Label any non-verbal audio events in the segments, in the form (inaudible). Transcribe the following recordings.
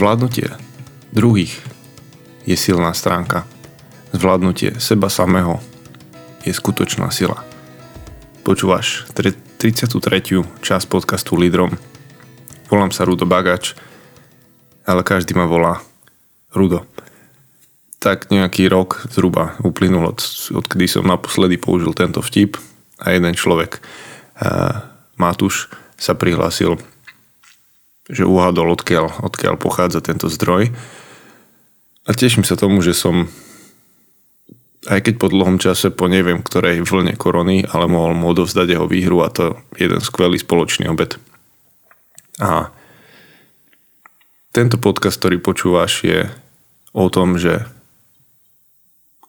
Zvládnutie druhých je silná stránka. Zvládnutie seba samého je skutočná sila. Počúvaš 33. časť podcastu Lidrom. Volám sa Rudo Bagač, ale každý ma volá Rudo. Tak nejaký rok zhruba uplynul od, odkedy som naposledy použil tento vtip a jeden človek, uh, Matúš, sa prihlásil že uhádol, odkiaľ, odkiaľ pochádza tento zdroj. A teším sa tomu, že som aj keď po dlhom čase, po neviem ktorej vlne korony, ale mohol mu odovzdať jeho výhru a to je jeden skvelý spoločný obed. A tento podcast, ktorý počúvaš, je o tom, že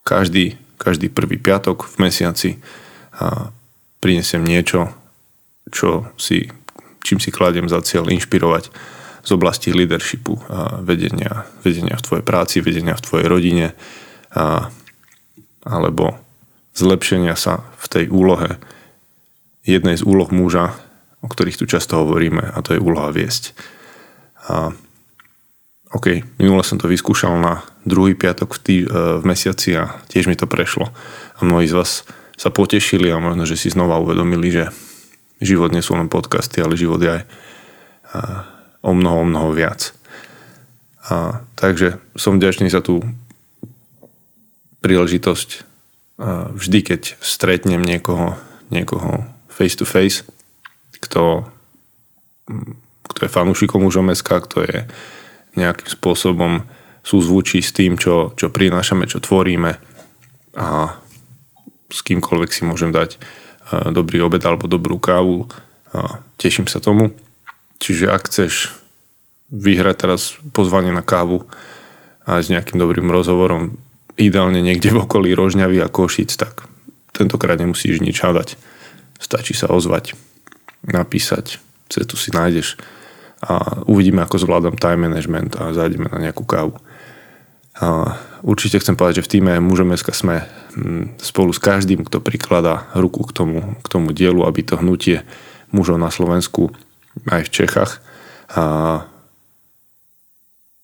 každý, každý prvý piatok v mesiaci a prinesiem niečo, čo si čím si kladiem za cieľ inšpirovať z oblasti leadershipu a vedenia, vedenia v tvojej práci, vedenia v tvojej rodine a, alebo zlepšenia sa v tej úlohe jednej z úloh muža, o ktorých tu často hovoríme a to je úloha viesť. A, OK, minule som to vyskúšal na druhý piatok v, tý, e, v mesiaci a tiež mi to prešlo. A mnohí z vás sa potešili a možno, že si znova uvedomili, že život nie sú len podcasty, ale život je aj o mnoho, o mnoho viac. A, takže som vďačný za tú príležitosť vždy, keď stretnem niekoho, niekoho face to face, kto, kto je fanúšikom už OMSK, kto je nejakým spôsobom súzvučí s tým, čo, čo prinášame, čo tvoríme a s kýmkoľvek si môžem dať dobrý obed alebo dobrú kávu a teším sa tomu. Čiže ak chceš vyhrať teraz pozvanie na kávu a s nejakým dobrým rozhovorom, ideálne niekde v okolí Rožňavy a Košic, tak tentokrát nemusíš nič hádať. Stačí sa ozvať, napísať, cestu si nájdeš a uvidíme, ako zvládam time management a zájdeme na nejakú kávu. A určite chcem povedať, že v týme mužom sme mm, spolu s každým, kto prikladá ruku k tomu, k tomu dielu, aby to hnutie mužov na Slovensku aj v Čechách a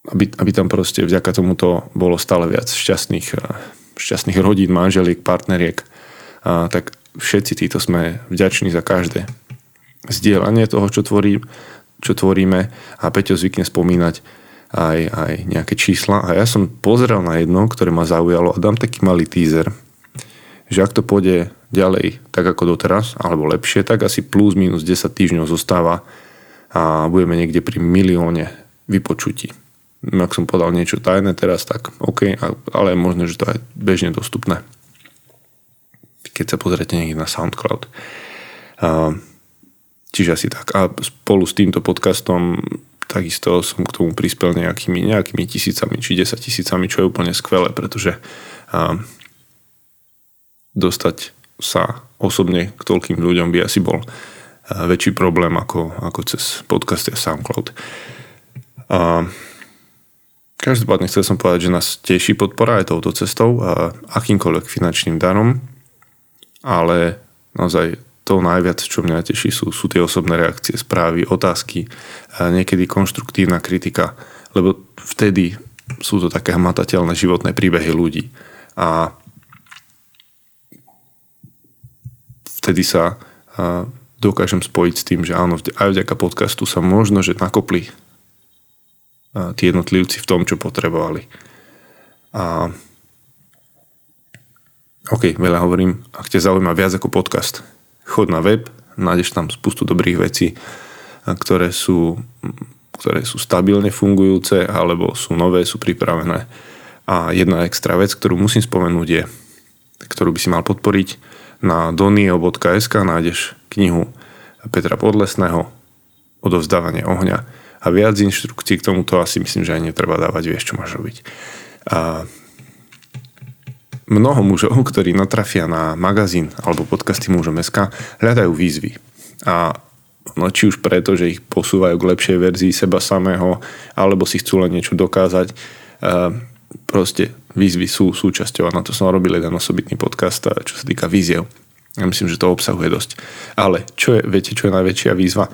aby, aby tam proste vďaka tomuto bolo stále viac šťastných, šťastných rodín, manželiek, partneriek, a tak všetci títo sme vďační za každé zdieľanie toho, čo, tvorí, čo tvoríme. A Peťo zvykne spomínať, aj, aj nejaké čísla a ja som pozeral na jedno, ktoré ma zaujalo a dám taký malý teaser, že ak to pôjde ďalej tak ako doteraz, alebo lepšie, tak asi plus minus 10 týždňov zostáva a budeme niekde pri milióne vypočutí. Ak som podal niečo tajné teraz, tak OK, ale je možné, že to je bežne dostupné. Keď sa pozriete niekde na SoundCloud. Čiže asi tak. A spolu s týmto podcastom takisto som k tomu prispel nejakými, nejakými tisícami či desať tisícami, čo je úplne skvelé, pretože a, dostať sa osobne k toľkým ľuďom by asi bol väčší problém ako, ako cez podcasty a SoundCloud. A, každopádne chcel som povedať, že nás teší podpora aj touto cestou a akýmkoľvek finančným darom, ale naozaj to najviac, čo mňa teší, sú, sú tie osobné reakcie, správy, otázky, niekedy konštruktívna kritika, lebo vtedy sú to také hmatateľné životné príbehy ľudí. A vtedy sa dokážem spojiť s tým, že áno, aj vďaka podcastu sa možno, že nakopli tí jednotlivci v tom, čo potrebovali. A OK, veľa hovorím, ak ťa zaujíma viac ako podcast, chod na web, nájdeš tam spustu dobrých vecí, ktoré sú, ktoré sú stabilne fungujúce alebo sú nové, sú pripravené. A jedna extra vec, ktorú musím spomenúť je, ktorú by si mal podporiť, na donio.sk nájdeš knihu Petra Podlesného Odovzdávanie ohňa a viac inštrukcií k tomuto asi myslím, že aj netreba dávať, vieš, čo máš robiť. A mnoho mužov, ktorí natrafia na magazín alebo podcasty mužom SK, hľadajú výzvy. A no, či už preto, že ich posúvajú k lepšej verzii seba samého, alebo si chcú len niečo dokázať. Proste výzvy sú súčasťou a na to som robil jeden osobitný podcast, čo sa týka víziev. Ja myslím, že to obsahuje dosť. Ale čo je, viete, čo je najväčšia výzva?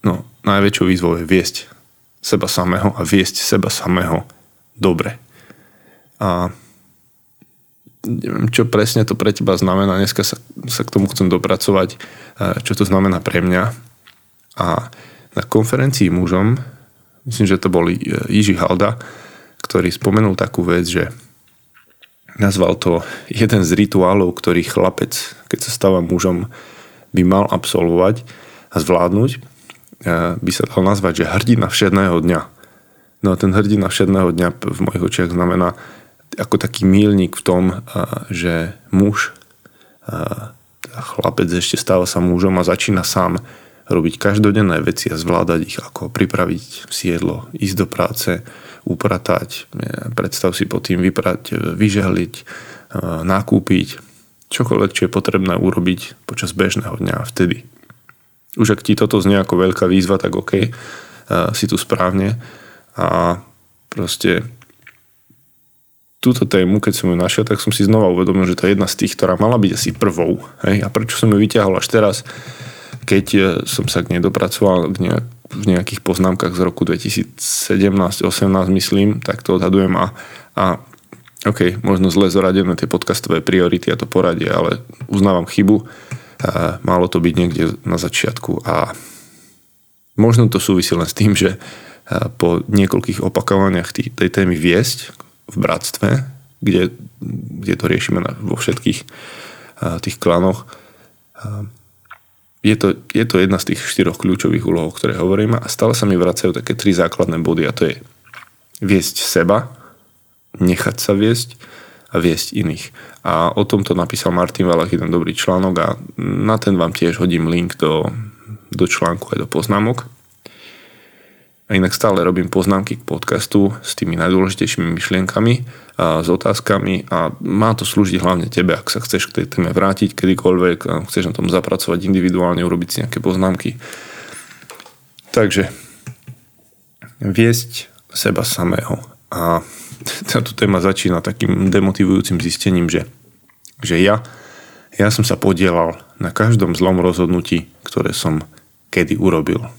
No, najväčšou výzvou je viesť seba samého a viesť seba samého dobre. A neviem, čo presne to pre teba znamená. Dneska sa, sa k tomu chcem dopracovať, čo to znamená pre mňa. A na konferencii mužom, myslím, že to bol Jiži Halda, ktorý spomenul takú vec, že nazval to jeden z rituálov, ktorý chlapec, keď sa stáva mužom, by mal absolvovať a zvládnuť by sa dal nazvať, že hrdina všedného dňa. No a ten hrdina všedného dňa v mojich očiach znamená ako taký mílnik v tom, že muž, chlapec ešte stáva sa mužom a začína sám robiť každodenné veci a zvládať ich, ako pripraviť si ísť do práce, upratať, predstav si pod tým vyprať, vyžehliť, nakúpiť, čokoľvek, čo je potrebné urobiť počas bežného dňa vtedy už ak ti toto znie ako veľká výzva, tak OK, si tu správne. A proste túto tému, keď som ju našiel, tak som si znova uvedomil, že to je jedna z tých, ktorá mala byť asi prvou. Hej? A prečo som ju vyťahol až teraz, keď e, som sa k nej dopracoval v, nejak, v nejakých poznámkach z roku 2017-18, myslím, tak to odhadujem a, a OK, možno zle zoradené tie podcastové priority a to poradie, ale uznávam chybu Malo to byť niekde na začiatku a možno to súvisí len s tým, že po niekoľkých opakovaniach tej témy viesť v bratstve, kde, kde to riešime vo všetkých tých klanoch, je to, je to jedna z tých štyroch kľúčových úloh, o ktoré hovorím a stále sa mi vracajú také tri základné body a to je viesť seba, nechať sa viesť a viesť iných. A o tomto napísal Martin Valach jeden dobrý článok a na ten vám tiež hodím link do, do článku aj do poznámok. A inak stále robím poznámky k podcastu s tými najdôležitejšími myšlienkami a s otázkami a má to slúžiť hlavne tebe, ak sa chceš k tej téme vrátiť kedykoľvek a chceš na tom zapracovať individuálne, urobiť si nejaké poznámky. Takže viesť seba samého a táto téma začína takým demotivujúcim zistením, že, že ja, ja som sa podielal na každom zlom rozhodnutí, ktoré som kedy urobil.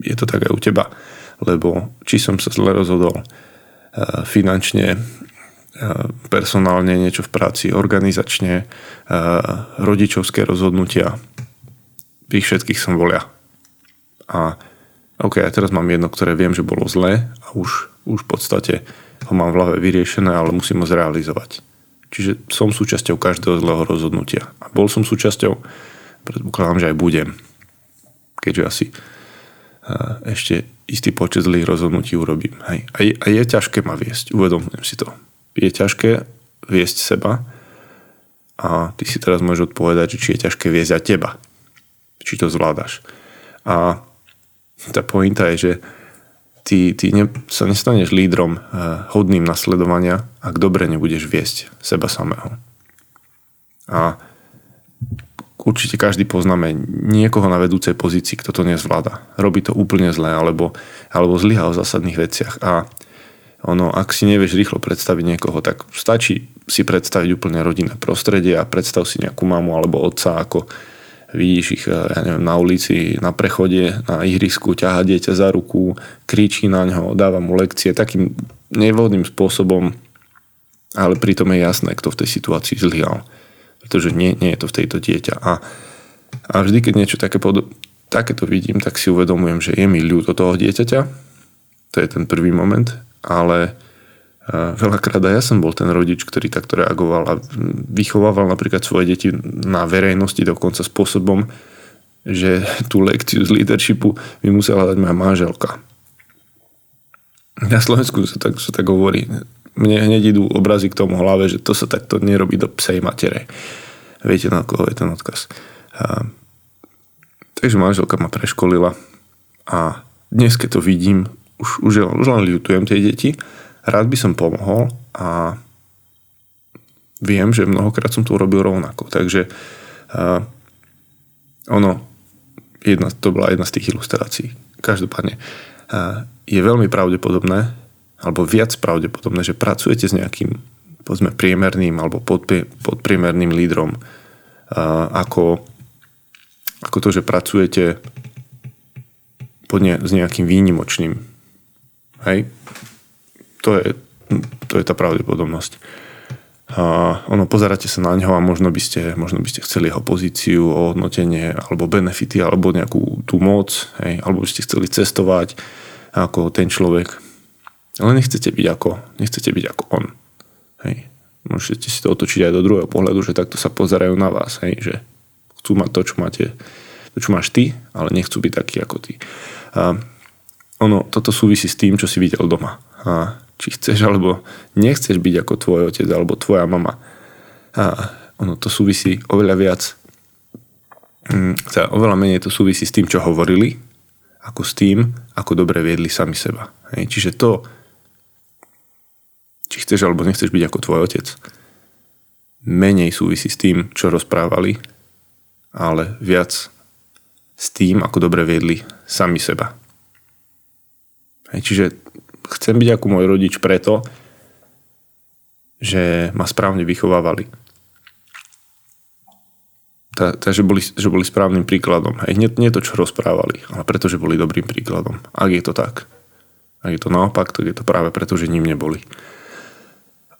Je to tak aj u teba, lebo či som sa zle rozhodol eh, finančne, eh, personálne, niečo v práci, organizačne, eh, rodičovské rozhodnutia, ich všetkých som volia. A OK, a teraz mám jedno, ktoré viem, že bolo zlé a už, už v podstate ho mám v hlave vyriešené, ale musím ho zrealizovať. Čiže som súčasťou každého zlého rozhodnutia. A bol som súčasťou, predpokladám, že aj budem. Keďže asi ešte istý počet zlých rozhodnutí urobím. Hej. A, je, a je ťažké ma viesť, uvedomujem si to. Je ťažké viesť seba a ty si teraz môžeš odpovedať, či je ťažké viesť aj teba. Či to zvládaš. A tá pointa je, že ty, ty ne, sa nestaneš lídrom uh, hodným nasledovania, ak dobre nebudeš viesť seba samého. A určite každý poznáme niekoho na vedúcej pozícii, kto to nezvláda. Robí to úplne zle, alebo, alebo zlyha v zásadných veciach. A ono, ak si nevieš rýchlo predstaviť niekoho, tak stačí si predstaviť úplne rodinné prostredie a predstav si nejakú mamu alebo otca, ako vidíš ich eh, ja neviem, na ulici, na prechode, na ihrisku, ťaha dieťa za ruku, kričí na ňo, dáva mu lekcie takým nevhodným spôsobom, ale pritom je jasné, kto v tej situácii zlyhal. Pretože nie, nie je to v tejto dieťa. A, a vždy, keď niečo také pod, takéto vidím, tak si uvedomujem, že je mi ľúto toho dieťaťa. To je ten prvý moment. Ale Veľakrát aj ja som bol ten rodič, ktorý takto reagoval a vychovával napríklad svoje deti na verejnosti dokonca spôsobom, že tú lekciu z leadershipu mi musela dať moja manželka. Na Slovensku sa tak, sa tak hovorí. Mne hneď idú obrazy k tomu hlave, že to sa takto nerobí do psej matere. Viete, na koho je ten odkaz. A, takže manželka ma preškolila a dnes, keď to vidím, už, už, už len ľutujem tie deti, rád by som pomohol a viem, že mnohokrát som to urobil rovnako. Takže uh, ono, jedna, to bola jedna z tých ilustrácií. Každopádne uh, je veľmi pravdepodobné, alebo viac pravdepodobné, že pracujete s nejakým povedzme priemerným alebo podpriemerným lídrom ako, ako to, že pracujete pod ne, s nejakým výnimočným. Hej? To je, to je tá pravdepodobnosť. A ono, pozeráte sa na neho a možno by ste, možno by ste chceli jeho pozíciu, ohodnotenie alebo benefity, alebo nejakú tú moc, hej, alebo by ste chceli cestovať ako ten človek. Ale nechcete byť ako, nechcete byť ako on. Hej. Môžete si to otočiť aj do druhého pohľadu, že takto sa pozerajú na vás, hej, že chcú mať to, čo máte, to, čo máš ty, ale nechcú byť takí ako ty. A ono, toto súvisí s tým, čo si videl doma. A či chceš alebo nechceš byť ako tvoj otec alebo tvoja mama. A ono to súvisí oveľa viac, teda oveľa menej to súvisí s tým, čo hovorili, ako s tým, ako dobre viedli sami seba. Hej. Čiže to, či chceš alebo nechceš byť ako tvoj otec, menej súvisí s tým, čo rozprávali, ale viac s tým, ako dobre viedli sami seba. Hej, čiže chcem byť ako môj rodič preto, že ma správne vychovávali. Takže boli, že boli správnym príkladom. Hej, nie, nie to, čo rozprávali, ale preto, že boli dobrým príkladom. Ak je to tak. Ak je to naopak, tak je to práve preto, že ním neboli.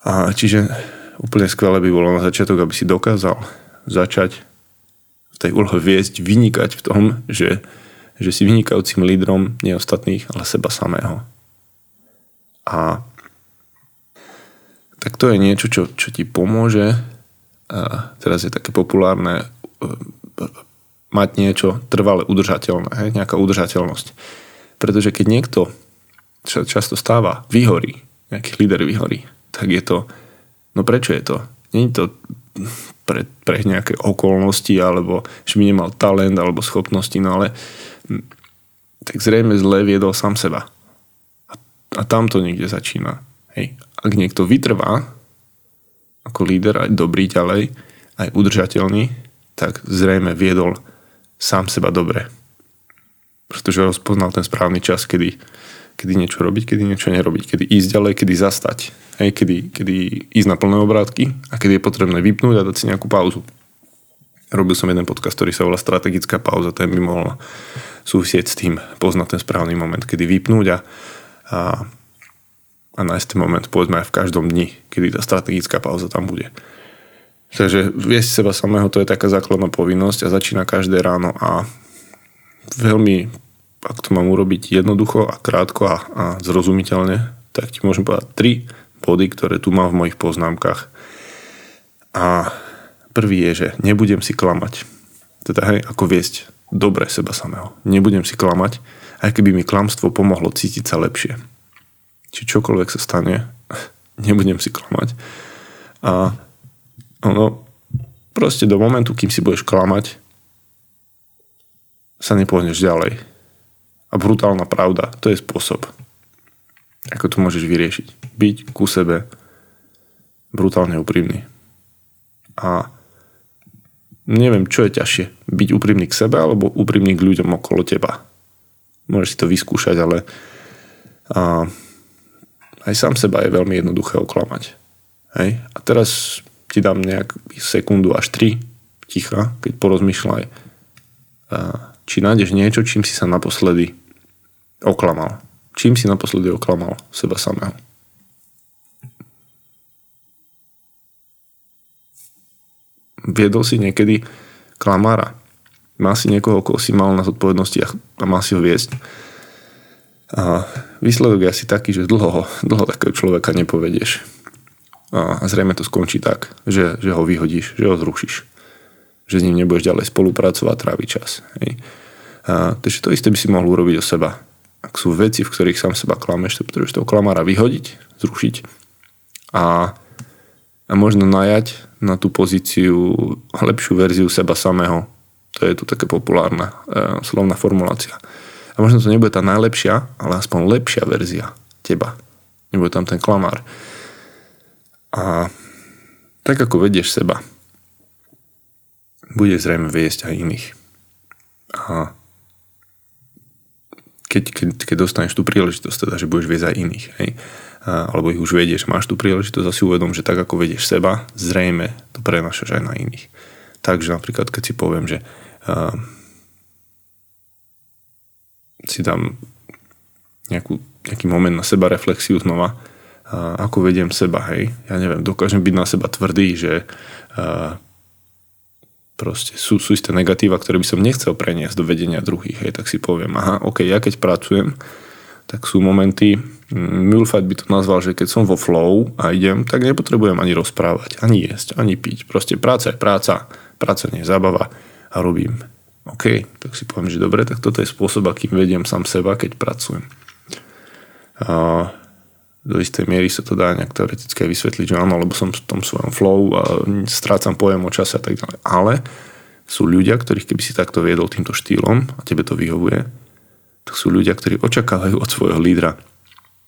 A čiže úplne skvelé by bolo na začiatok, aby si dokázal začať v tej úlohe viesť, vynikať v tom, že, že si vynikajúcim lídrom nie ostatných, ale seba samého. A tak to je niečo, čo, čo ti pomôže. A teraz je také populárne e, mať niečo trvale udržateľné, hej? nejaká udržateľnosť. Pretože keď niekto, čo často stáva, vyhorí, nejaký líder vyhorí, tak je to, no prečo je to? Není to pre, pre nejaké okolnosti, alebo že by nemal talent alebo schopnosti, no ale tak zrejme zle viedol sám seba. A tam to niekde začína. Hej. Ak niekto vytrvá ako líder, aj dobrý ďalej, aj udržateľný, tak zrejme viedol sám seba dobre. Pretože rozpoznal ten správny čas, kedy, kedy niečo robiť, kedy niečo nerobiť, kedy ísť ďalej, kedy zastať. Hej, kedy, kedy ísť na plné obrátky a kedy je potrebné vypnúť a dať si nejakú pauzu. Robil som jeden podcast, ktorý sa volá Strategická pauza, ten by mohol súvisieť s tým, poznať ten správny moment, kedy vypnúť a, a, a nájsť ten moment povedzme aj v každom dni, kedy tá strategická pauza tam bude. Takže viesť seba samého to je taká základná povinnosť a začína každé ráno a veľmi, ak to mám urobiť jednoducho a krátko a, a zrozumiteľne, tak ti môžem povedať tri body, ktoré tu mám v mojich poznámkach. A prvý je, že nebudem si klamať. Teda hej, ako viesť dobre seba samého. Nebudem si klamať, aj keby mi klamstvo pomohlo cítiť sa lepšie. Či čokoľvek sa stane, (laughs) nebudem si klamať. A ono, proste do momentu, kým si budeš klamať, sa nepohneš ďalej. A brutálna pravda, to je spôsob, ako to môžeš vyriešiť. Byť ku sebe brutálne úprimný. A neviem, čo je ťažšie. Byť úprimný k sebe alebo úprimný k ľuďom okolo teba môžeš si to vyskúšať, ale a, aj sám seba je veľmi jednoduché oklamať. Hej? A teraz ti dám nejak sekundu až tri ticha, keď porozmýšľaj, a, či nájdeš niečo, čím si sa naposledy oklamal. Čím si naposledy oklamal seba samého. Viedol si niekedy klamára má si niekoho, koho si mal na zodpovednosti a má si ho viesť. A výsledok je asi taký, že dlho, dlho takého človeka nepovedieš. A zrejme to skončí tak, že, že ho vyhodíš, že ho zrušíš. Že s ním nebudeš ďalej spolupracovať, tráviť čas. Hej. A, takže to isté by si mohol urobiť o seba. Ak sú veci, v ktorých sám seba klameš, to potrebuješ toho klamára vyhodiť, zrušiť a, a možno najať na tú pozíciu lepšiu verziu seba samého, to je tu také populárna e, slovná formulácia. A možno to nebude tá najlepšia, ale aspoň lepšia verzia teba. Nebude tam ten klamár. A tak ako vedieš seba, bude zrejme viesť aj iných. A keď, keď, keď dostaneš tú príležitosť, teda, že budeš viesť aj iných, hej, a, alebo ich už vedieš, máš tú príležitosť a uvedom, že tak ako vedieš seba, zrejme to prenašaš aj na iných. Takže napríklad, keď si poviem, že si dám nejakú, nejaký moment na seba reflexiu znova, a ako vediem seba, hej. Ja neviem, dokážem byť na seba tvrdý, že a, proste sú, sú isté negatíva, ktoré by som nechcel preniesť do vedenia druhých, hej, tak si poviem, aha, ok, ja keď pracujem, tak sú momenty, Mulfat by to nazval, že keď som vo flow a idem, tak nepotrebujem ani rozprávať, ani jesť, ani piť. Proste práca je práca, práca nie je zábava a robím. OK, tak si poviem, že dobre, tak toto je spôsob, akým vediem sám seba, keď pracujem. Do istej miery sa to dá nejak teoreticky aj vysvetliť, že áno, lebo som v tom svojom flow a strácam pojem o čase a tak ďalej. Ale sú ľudia, ktorých keby si takto viedol týmto štýlom a tebe to vyhovuje, tak sú ľudia, ktorí očakávajú od svojho lídra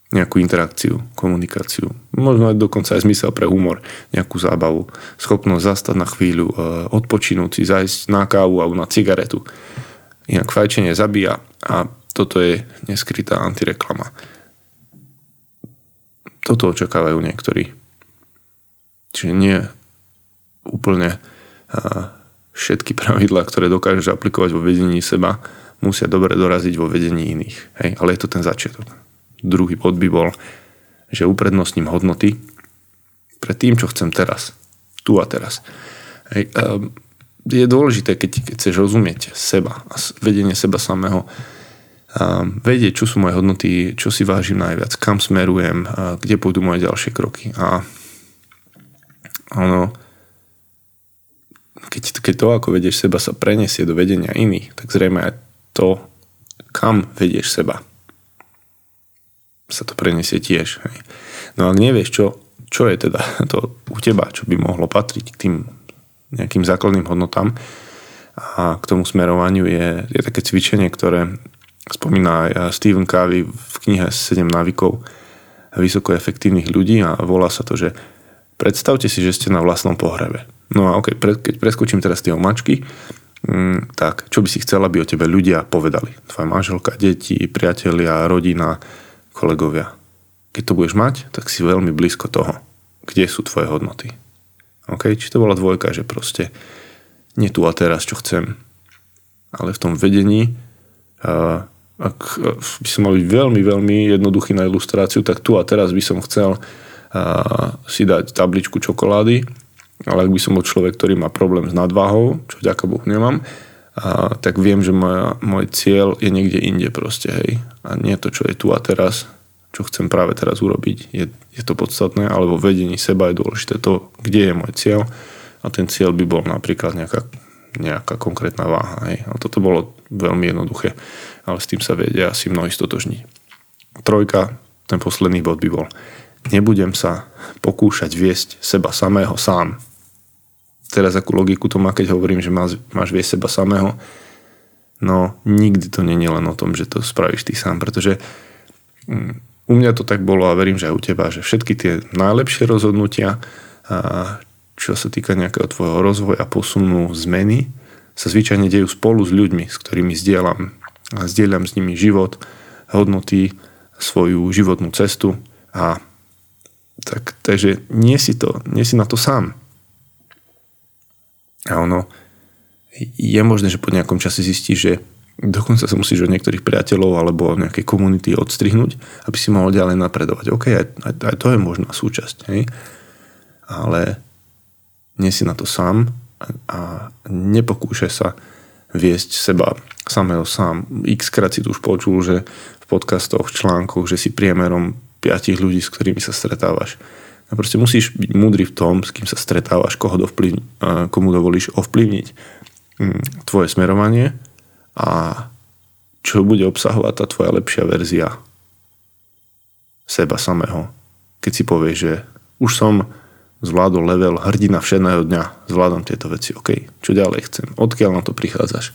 nejakú interakciu, komunikáciu, možno aj dokonca aj zmysel pre humor, nejakú zábavu, schopnosť zastať na chvíľu, e, odpočinúť si, zajsť na kávu alebo na cigaretu. Inak fajčenie zabíja a toto je neskrytá antireklama. Toto očakávajú niektorí. Čiže nie úplne všetky pravidlá, ktoré dokážeš aplikovať vo vedení seba, musia dobre doraziť vo vedení iných. Hej? Ale je to ten začiatok. Druhý bod by bol, že uprednostním hodnoty pre tým, čo chcem teraz. Tu a teraz. Hej? Je dôležité, keď, keď chceš rozumieť seba a vedenie seba samého, vedieť, čo sú moje hodnoty, čo si vážim najviac, kam smerujem, kde pôjdu moje ďalšie kroky. A ono, keď, keď to, ako vedieš seba, sa preniesie do vedenia iných, tak zrejme aj to, kam vedieš seba, sa to preniesie tiež. Hej. No ak nevieš, čo, čo je teda (laughs) to u teba, čo by mohlo patriť k tým nejakým základným hodnotám a k tomu smerovaniu je, je také cvičenie, ktoré spomína aj Stephen Covey v knihe 7 návykov vysoko efektívnych ľudí a volá sa to, že predstavte si, že ste na vlastnom pohrebe. No a ok, keď preskočím teraz tie omačky, mm, tak čo by si chcela, aby o tebe ľudia povedali? Tvoja manželka, deti, priatelia, rodina, kolegovia. Keď to budeš mať, tak si veľmi blízko toho, kde sú tvoje hodnoty. Ok, či to bola dvojka, že proste nie tu a teraz, čo chcem, ale v tom vedení uh, ak by som mal byť veľmi, veľmi jednoduchý na ilustráciu, tak tu a teraz by som chcel si dať tabličku čokolády, ale ak by som bol človek, ktorý má problém s nadváhou, čo vďaka Bohu nemám, a, tak viem, že moja, môj cieľ je niekde inde proste, hej. A nie to, čo je tu a teraz, čo chcem práve teraz urobiť, je, je to podstatné, alebo vedení seba je dôležité to, kde je môj cieľ a ten cieľ by bol napríklad nejaká, nejaká konkrétna váha, hej. A toto bolo veľmi jednoduché ale s tým sa vedia asi mnohí stotožniť. Trojka, ten posledný bod by bol, nebudem sa pokúšať viesť seba samého sám. Teraz akú logiku to má, keď hovorím, že máš, máš viesť seba samého, no nikdy to je len o tom, že to spravíš ty sám, pretože mm, u mňa to tak bolo a verím, že aj u teba, že všetky tie najlepšie rozhodnutia, čo sa týka nejakého tvojho rozvoja, posunu, zmeny, sa zvyčajne dejú spolu s ľuďmi, s ktorými zdieľam a zdieľam s nimi život, hodnoty, svoju životnú cestu a tak, takže nie si to, nie si na to sám. A ono je možné, že po nejakom čase zistíš, že dokonca sa musíš od niektorých priateľov alebo nejakej komunity odstrihnúť, aby si mohol ďalej napredovať. OK, aj, aj, aj to je možná súčasť, hej? ale nie si na to sám a, a nepokúšaj sa viesť seba samého sám. X krát si tu už počul, že v podcastoch, článkoch, že si priemerom piatich ľudí, s ktorými sa stretávaš. A proste musíš byť múdry v tom, s kým sa stretávaš, koho dovplyv, komu dovolíš ovplyvniť hm, tvoje smerovanie a čo bude obsahovať tá tvoja lepšia verzia seba samého. Keď si povieš, že už som zvládol level hrdina všedného dňa, zvládam tieto veci, OK, čo ďalej chcem, odkiaľ na to prichádzaš.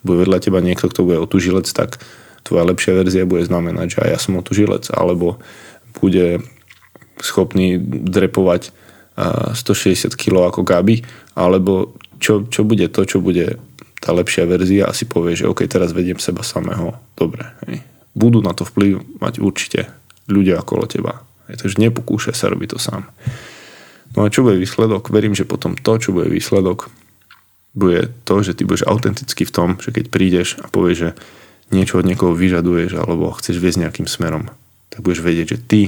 Bude vedľa teba niekto, kto bude otužilec, tak tvoja lepšia verzia bude znamenať, že aj ja som otužilec, alebo bude schopný drepovať 160 kg ako Gabi, alebo čo, čo bude to, čo bude tá lepšia verzia a si povie, že OK, teraz vediem seba samého, dobre. Hej. Budú na to vplyv mať určite ľudia okolo teba. Hej, takže nepokúšaj sa robiť to sám. No a čo bude výsledok? Verím, že potom to, čo bude výsledok, bude to, že ty budeš autentický v tom, že keď prídeš a povieš, že niečo od niekoho vyžaduješ alebo chceš viesť nejakým smerom, tak budeš vedieť, že ty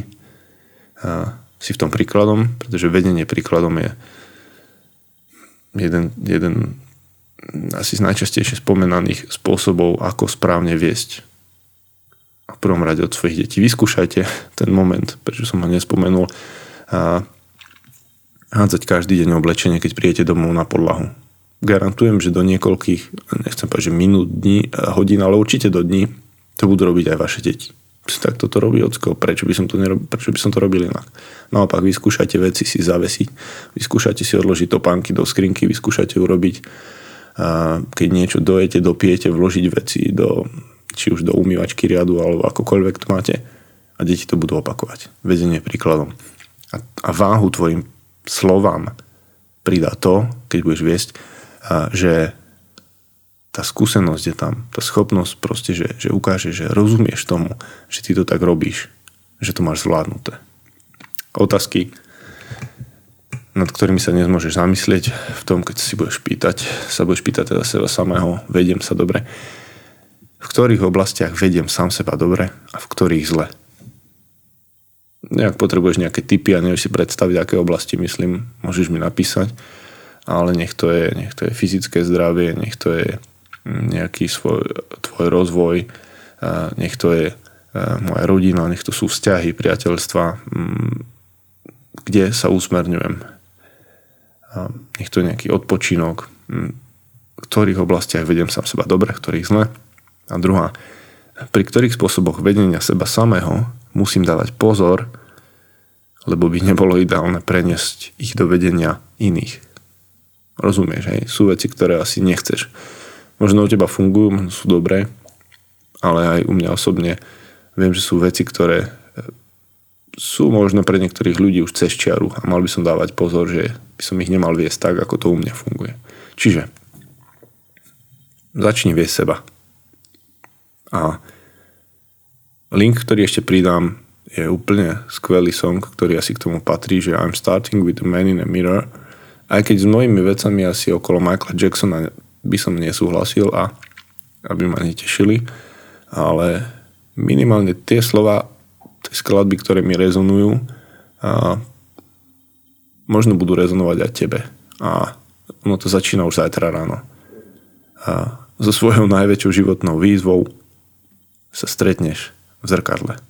si v tom príkladom, pretože vedenie príkladom je jeden, jeden asi z najčastejšie spomenaných spôsobov, ako správne viesť. A v prvom rade od svojich detí. Vyskúšajte ten moment, prečo som ho nespomenul. A hádzať každý deň oblečenie, keď prijete domov na podlahu. Garantujem, že do niekoľkých, nechcem povedať, že minút, dní, hodín, ale určite do dní to budú robiť aj vaše deti. Tak toto robí ocko, prečo by som to, nerobil, prečo by som to robil inak? Naopak, vyskúšajte veci si zavesiť, vyskúšajte si odložiť topánky do skrinky, vyskúšajte urobiť, keď niečo dojete, dopijete, vložiť veci do, či už do umývačky riadu, alebo akokoľvek to máte a deti to budú opakovať. Vedenie príkladom. A, a váhu tvojim slovám pridá to, keď budeš viesť, že tá skúsenosť je tam, tá schopnosť proste, že, že ukáže, že rozumieš tomu, že ty to tak robíš, že to máš zvládnuté. Otázky, nad ktorými sa dnes môžeš zamyslieť v tom, keď si budeš pýtať, sa budeš pýtať teda seba samého, vediem sa dobre, v ktorých oblastiach vediem sám seba dobre a v ktorých zle. Nejak potrebuješ nejaké typy a nevieš si predstaviť, aké oblasti myslím, môžeš mi napísať, ale nech to je, nech to je fyzické zdravie, nech to je nejaký svoj, tvoj rozvoj, nech to je moja rodina, nech to sú vzťahy, priateľstva, mm, kde sa usmerňujem. Nech to je nejaký odpočinok, mm, v ktorých oblastiach vedem sám seba dobre, v ktorých zle. A druhá, pri ktorých spôsoboch vedenia seba samého musím dávať pozor, lebo by nebolo ideálne preniesť ich do vedenia iných. Rozumieš, hej? Sú veci, ktoré asi nechceš možno u teba fungujú, sú dobré, ale aj u mňa osobne viem, že sú veci, ktoré e, sú možno pre niektorých ľudí už cez čiaru a mal by som dávať pozor, že by som ich nemal viesť tak, ako to u mňa funguje. Čiže začni viesť seba. A link, ktorý ešte pridám, je úplne skvelý song, ktorý asi k tomu patrí, že I'm starting with the man in a mirror. Aj keď s mojimi vecami asi okolo Michaela Jacksona by som nesúhlasil a aby ma netešili, ale minimálne tie slova, tie skladby, ktoré mi rezonujú, a možno budú rezonovať aj tebe. A ono to začína už zajtra ráno. A so svojou najväčšou životnou výzvou sa stretneš v zrkadle.